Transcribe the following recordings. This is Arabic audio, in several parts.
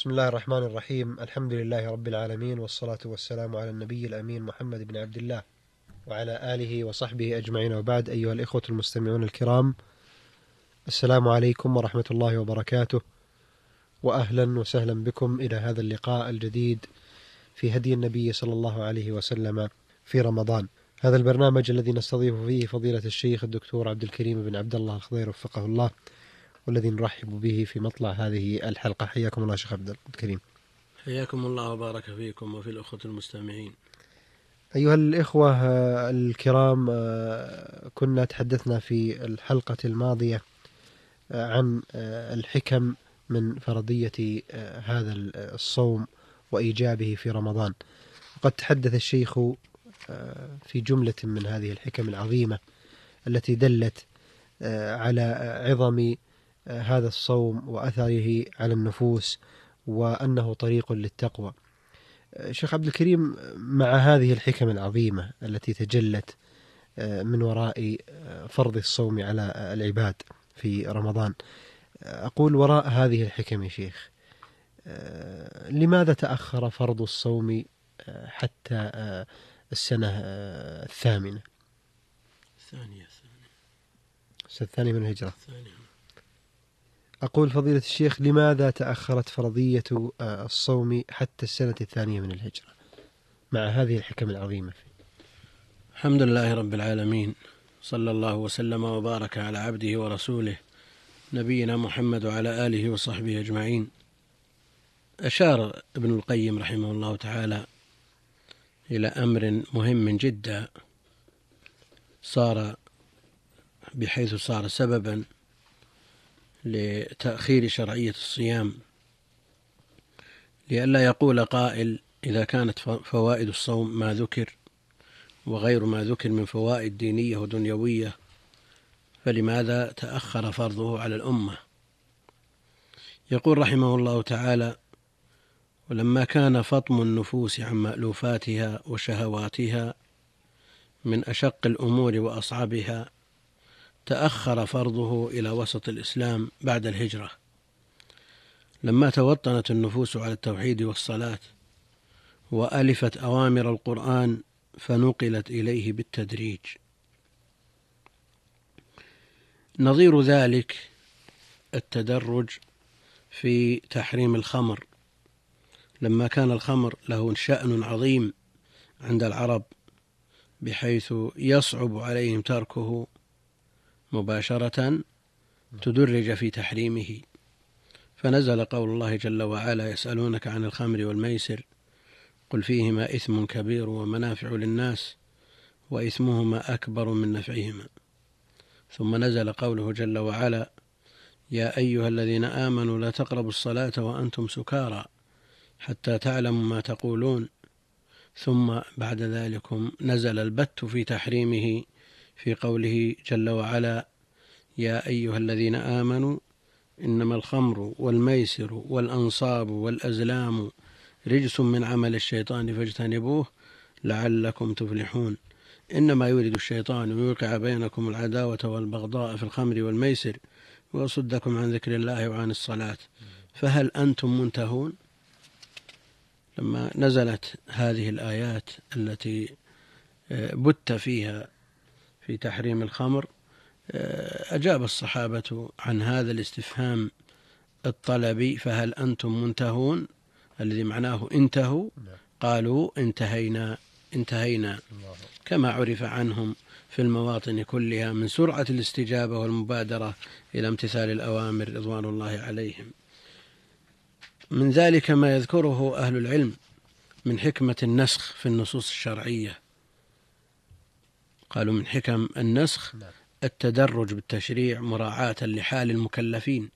بسم الله الرحمن الرحيم الحمد لله رب العالمين والصلاة والسلام على النبي الأمين محمد بن عبد الله وعلى آله وصحبه أجمعين وبعد أيها الإخوة المستمعون الكرام السلام عليكم ورحمة الله وبركاته وأهلا وسهلا بكم إلى هذا اللقاء الجديد في هدي النبي صلى الله عليه وسلم في رمضان هذا البرنامج الذي نستضيف فيه فضيلة الشيخ الدكتور عبد الكريم بن عبد الله الخضير وفقه الله والذي نرحب به في مطلع هذه الحلقة. حياكم الله شيخ عبد الكريم. حياكم الله وبارك فيكم وفي الأخوة المستمعين. أيها الإخوة الكرام كنا تحدثنا في الحلقة الماضية عن الحكم من فرضية هذا الصوم وإيجابه في رمضان. وقد تحدث الشيخ في جملة من هذه الحكم العظيمة التي دلت على عظم هذا الصوم وأثره على النفوس وأنه طريق للتقوى. شيخ عبد الكريم مع هذه الحكم العظيمة التي تجلت من وراء فرض الصوم على العباد في رمضان أقول وراء هذه الحكم يا شيخ لماذا تأخر فرض الصوم حتى السنة الثامنة؟ الثانية. السنة الثانية من الهجرة. الثانية. أقول فضيلة الشيخ لماذا تأخرت فرضية الصوم حتى السنة الثانية من الهجرة؟ مع هذه الحكم العظيمة الحمد لله رب العالمين صلى الله وسلم وبارك على عبده ورسوله نبينا محمد وعلى آله وصحبه أجمعين. أشار ابن القيم رحمه الله تعالى إلى أمر مهم جدا صار بحيث صار سببا لتأخير شرعية الصيام لئلا يقول قائل إذا كانت فوائد الصوم ما ذكر وغير ما ذكر من فوائد دينية ودنيوية فلماذا تأخر فرضه على الأمة؟ يقول رحمه الله تعالى ولما كان فطم النفوس عن مألوفاتها وشهواتها من أشق الأمور وأصعبها تأخر فرضه إلى وسط الإسلام بعد الهجرة. لما توطنت النفوس على التوحيد والصلاة وألفت أوامر القرآن فنقلت إليه بالتدريج. نظير ذلك التدرج في تحريم الخمر. لما كان الخمر له شأن عظيم عند العرب بحيث يصعب عليهم تركه مباشرة تدرج في تحريمه. فنزل قول الله جل وعلا يسألونك عن الخمر والميسر قل فيهما إثم كبير ومنافع للناس وإثمهما أكبر من نفعهما. ثم نزل قوله جل وعلا يا أيها الذين آمنوا لا تقربوا الصلاة وأنتم سكارى حتى تعلموا ما تقولون. ثم بعد ذلكم نزل البت في تحريمه في قوله جل وعلا يا أيها الذين آمنوا إنما الخمر والميسر والأنصاب والأزلام رجس من عمل الشيطان فاجتنبوه لعلكم تفلحون. إنما يريد الشيطان يوقع بينكم العداوة والبغضاء في الخمر والميسر ويصدكم عن ذكر الله وعن الصلاة. فهل أنتم منتهون؟ لما نزلت هذه الآيات التي بت فيها في تحريم الخمر آه، أجاب الصحابة عن هذا الاستفهام الطلبي فهل أنتم منتهون؟ الذي معناه انتهوا. نعم. قالوا انتهينا انتهينا. كما عرف عنهم في المواطن كلها من سرعة الاستجابة والمبادرة إلى امتثال الأوامر رضوان الله عليهم. من ذلك ما يذكره أهل العلم من حكمة النسخ في النصوص الشرعية. قالوا من حكم النسخ نعم. التدرج بالتشريع مراعاة لحال المكلفين.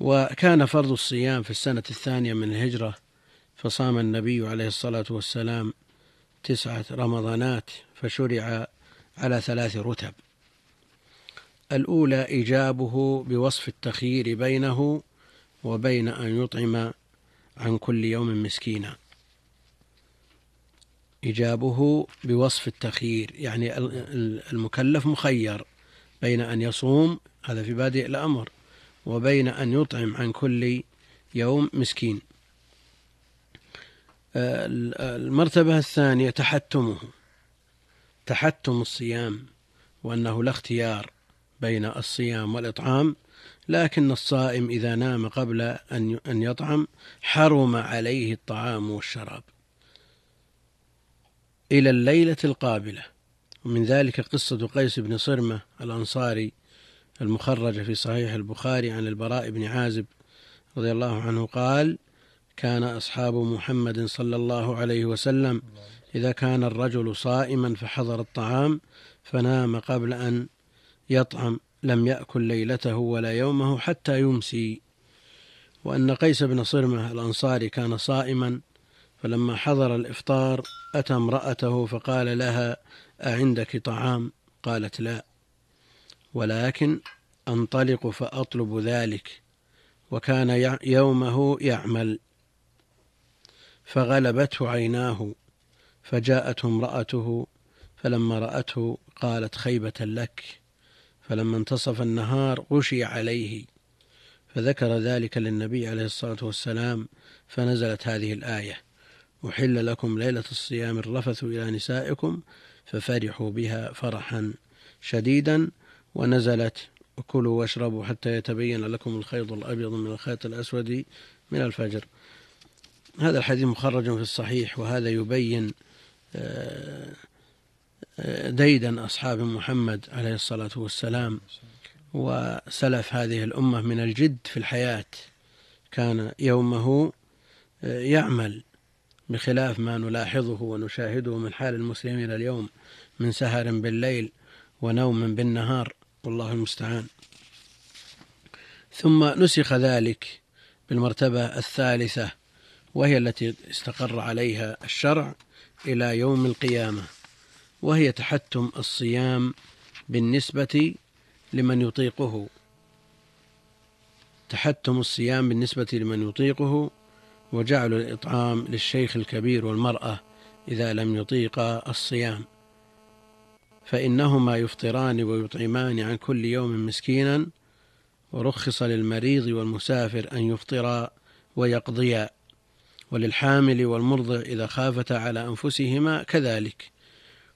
وكان فرض الصيام في السنة الثانية من الهجرة فصام النبي عليه الصلاة والسلام تسعة رمضانات فشرع على ثلاث رتب. الأولى إيجابه بوصف التخيير بينه وبين أن يطعم عن كل يوم مسكينا. إيجابه بوصف التخيير يعني المكلف مخير بين أن يصوم هذا في بادئ الأمر وبين أن يطعم عن كل يوم مسكين. المرتبة الثانية تحتمه تحتم الصيام وأنه لا اختيار بين الصيام والإطعام لكن الصائم إذا نام قبل أن يطعم حرم عليه الطعام والشراب. إلى الليلة القابلة. ومن ذلك قصة قيس بن صرمة الأنصاري المخرجة في صحيح البخاري عن البراء بن عازب رضي الله عنه قال كان أصحاب محمد صلى الله عليه وسلم إذا كان الرجل صائما فحضر الطعام فنام قبل أن يطعم لم يأكل ليلته ولا يومه حتى يمسي. وأن قيس بن صرمة الأنصاري كان صائما فلما حضر الإفطار أتى امرأته فقال لها أعندك طعام؟ قالت لا. ولكن أنطلق فأطلب ذلك وكان يومه يعمل. فغلبته عيناه فجاءته امرأته فلما رأته قالت خيبة لك. فلما انتصف النهار غشي عليه فذكر ذلك للنبي عليه الصلاة والسلام فنزلت هذه الآية أحل لكم ليلة الصيام الرفث إلى نسائكم ففرحوا بها فرحا شديدا ونزلت. وكلوا واشربوا حتى يتبين لكم الخيط الأبيض من الخيط الأسود من الفجر. هذا الحديث مخرج في الصحيح وهذا يبين آه، آه، ديدا أصحاب محمد عليه الصلاة والسلام. وسلف هذه الأمة من الجد في الحياة. كان يومه آه، يعمل. بخلاف ما نلاحظه ونشاهده من حال المسلمين اليوم من سهر بالليل ونوم بالنهار والله المستعان. ثم نسخ ذلك بالمرتبة الثالثة وهي التي استقر عليها الشرع إلى يوم القيامة وهي تحتم الصيام بالنسبة لمن يطيقه. تحتم الصيام بالنسبة لمن يطيقه وجعل الإطعام للشيخ الكبير والمرأة إذا لم يطيقا الصيام. فإنهما يفطران ويطعمان عن كل يوم مسكينا ورخص للمريض والمسافر أن يفطرا ويقضيا. وللحامل والمرضع إذا خافتا على أنفسهما كذلك.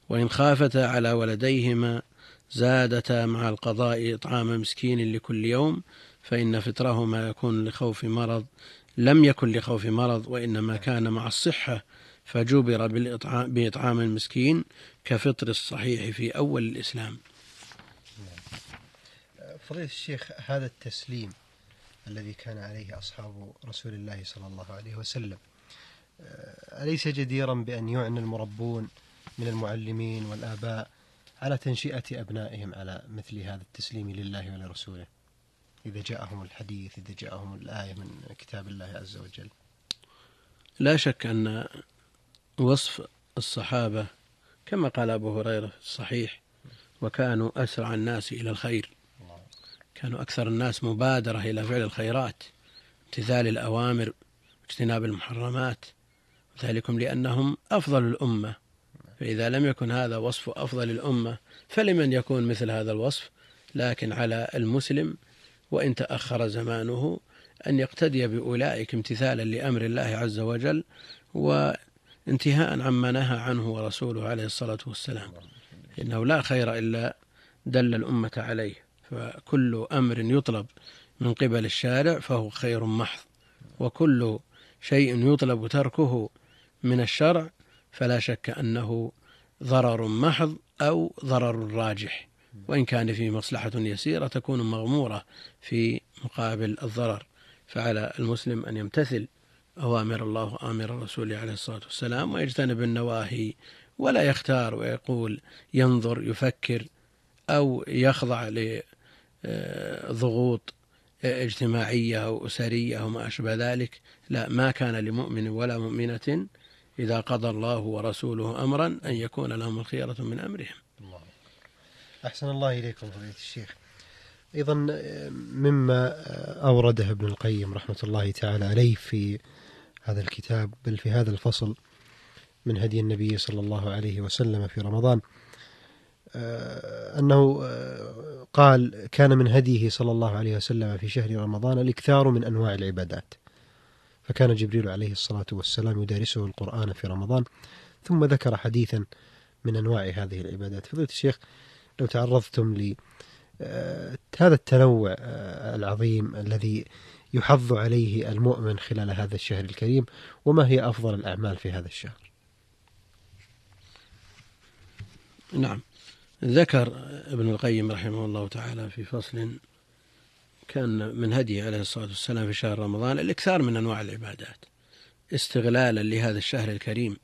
وإن خافتا على ولديهما زادتا مع القضاء إطعام مسكين لكل يوم فإن فطرهما يكون لخوف مرض لم يكن لخوف مرض وإنما كان مع الصحة فجبر بالإطعام بإطعام المسكين كفطر الصحيح في أول الإسلام. فضيلة الشيخ هذا التسليم الذي كان عليه أصحاب رسول الله صلى الله عليه وسلم آه، أليس جديرا بأن يعنى المربون من المعلمين والآباء على تنشئة أبنائهم على مثل هذا التسليم لله ولرسوله؟ إذا جاءهم الحديث إذا جاءهم الآية من كتاب الله عز وجل. لا شك أن وصف الصحابة كما قال أبو هريرة في الصحيح وكانوا أسرع الناس إلى الخير. كانوا أكثر الناس مبادرة إلى فعل الخيرات امتثال الأوامر واجتناب المحرمات. ذلكم لأنهم أفضل الأمة. فإذا لم يكن هذا وصف أفضل الأمة فلمن يكون مثل هذا الوصف؟ لكن على المسلم وإن تأخر زمانه أن يقتدي بأولئك امتثالا لأمر الله عز وجل وانتهاء عما نهى عنه ورسوله عليه الصلاة والسلام. إنه لا خير إلا دل الأمة عليه فكل أمر يطلب من قبل الشارع فهو خير محض وكل شيء يطلب تركه من الشرع فلا شك أنه ضرر محض أو ضرر راجح. وإن كان فيه مصلحة يسيرة تكون مغمورة في مقابل الضرر. فعلى المسلم أن يمتثل أوامر الله وآمر الرسول عليه الصلاة والسلام ويجتنب النواهي ولا يختار ويقول ينظر يفكر أو يخضع لضغوط اجتماعية أو أسرية أو ما أشبه ذلك. لا ما كان لمؤمن ولا مؤمنة إذا قضى الله ورسوله أمرا أن يكون لهم الخيرة من أمرهم. أحسن الله إليكم فضيلة الشيخ. أيضا مما أورده ابن القيم رحمة الله تعالى عليه في هذا الكتاب بل في هذا الفصل من هدي النبي صلى الله عليه وسلم في رمضان أنه قال كان من هديه صلى الله عليه وسلم في شهر رمضان الإكثار من أنواع العبادات فكان جبريل عليه الصلاة والسلام يدارسه القرآن في رمضان ثم ذكر حديثا من أنواع هذه العبادات. فضيلة الشيخ لو تعرضتم ل آه، هذا التنوع آه، العظيم الذي يحض عليه المؤمن خلال هذا الشهر الكريم وما هي أفضل الأعمال في هذا الشهر؟ نعم. ذكر ابن القيم رحمه الله تعالى في فصل كان من هديه عليه الصلاة والسلام في شهر رمضان الإكثار من أنواع العبادات استغلالا لهذا الشهر الكريم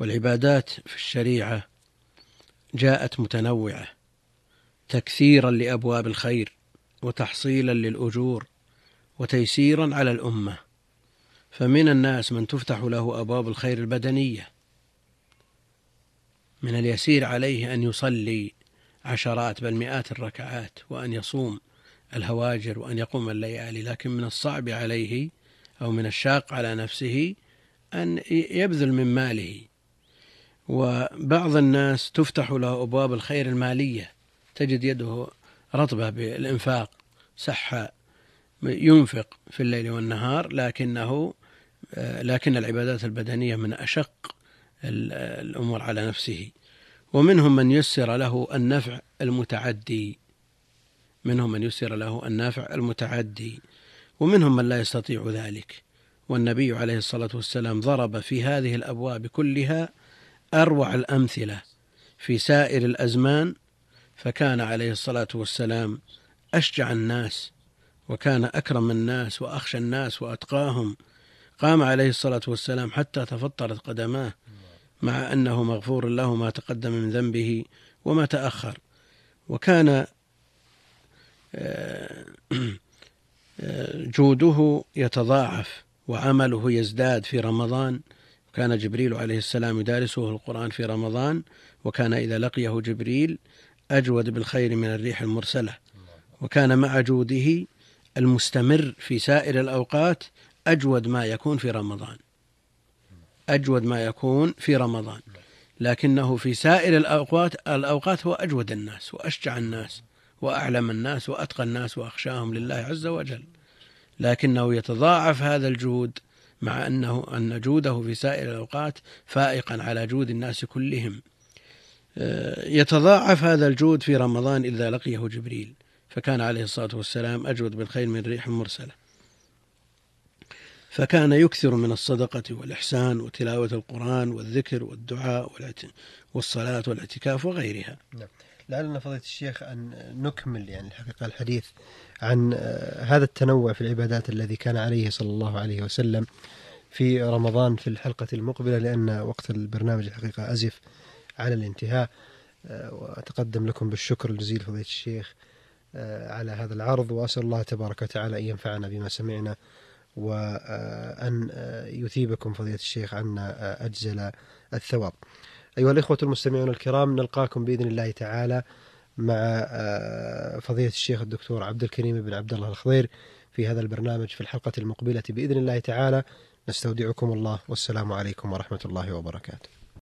والعبادات في الشريعة جاءت متنوعة تكثيرا لأبواب الخير وتحصيلا للأجور وتيسيرا على الأمة. فمن الناس من تفتح له أبواب الخير البدنية. من اليسير عليه أن يصلي عشرات بل مئات الركعات وأن يصوم الهواجر وأن يقوم الليالي لكن من الصعب عليه أو من الشاق على نفسه أن يبذل من ماله. وبعض الناس تفتح له أبواب الخير المالية تجد يده رطبة بالإنفاق سحة ينفق في الليل والنهار لكنه لكن العبادات البدنية من أشق الأمور على نفسه. ومنهم من يسر له النفع المتعدي. منهم من يسر له النافع المتعدي. ومنهم من لا يستطيع ذلك. والنبي عليه الصلاة والسلام ضرب في هذه الأبواب كلها أروع الأمثلة في سائر الأزمان فكان عليه الصلاة والسلام أشجع الناس وكان أكرم الناس وأخشى الناس وأتقاهم. قام عليه الصلاة والسلام حتى تفطرت قدماه مع أنه مغفور له ما تقدم من ذنبه وما تأخر. وكان آه، جوده يتضاعف وعمله يزداد في رمضان. كان جبريل عليه السلام يدارسه القرآن في رمضان وكان إذا لقيه جبريل أجود بالخير من الريح المرسلة. وكان مع جوده المستمر في سائر الأوقات أجود ما يكون في رمضان. أجود ما يكون في رمضان. لكنه في سائر الأوقات الأوقات هو أجود الناس وأشجع الناس وأعلم الناس وأتقى الناس وأخشاهم لله عز وجل. لكنه يتضاعف هذا الجود مع أنه أن جوده في سائر الأوقات فائقا على جود الناس كلهم. آه، يتضاعف هذا الجود في رمضان إذا لقيه جبريل. فكان عليه الصلاة والسلام أجود بالخير من ريح مرسلة. فكان يكثر من الصدقة والإحسان وتلاوة القرآن والذكر والدعاء والصلاة والاعتكاف وغيرها. نعم. لعلنا فضيلة الشيخ أن نكمل يعني الحقيقة الحديث عن آه، هذا التنوع في العبادات الذي كان عليه صلى الله عليه وسلم في رمضان في الحلقة المقبلة لأن وقت البرنامج الحقيقة أزف على الانتهاء. آه، وأتقدم لكم بالشكر الجزيل فضيلة الشيخ آه، على هذا العرض وأسأل الله تبارك وتعالى أن ينفعنا بما سمعنا وأن يثيبكم فضيلة الشيخ عنا أجزل الثواب. أيها الإخوة المستمعون الكرام نلقاكم بإذن الله تعالى مع آه، فضيلة الشيخ الدكتور عبد الكريم بن عبد الله الخضير في هذا البرنامج في الحلقة المقبلة بإذن الله تعالى. نستودعكم الله والسلام عليكم ورحمة الله وبركاته.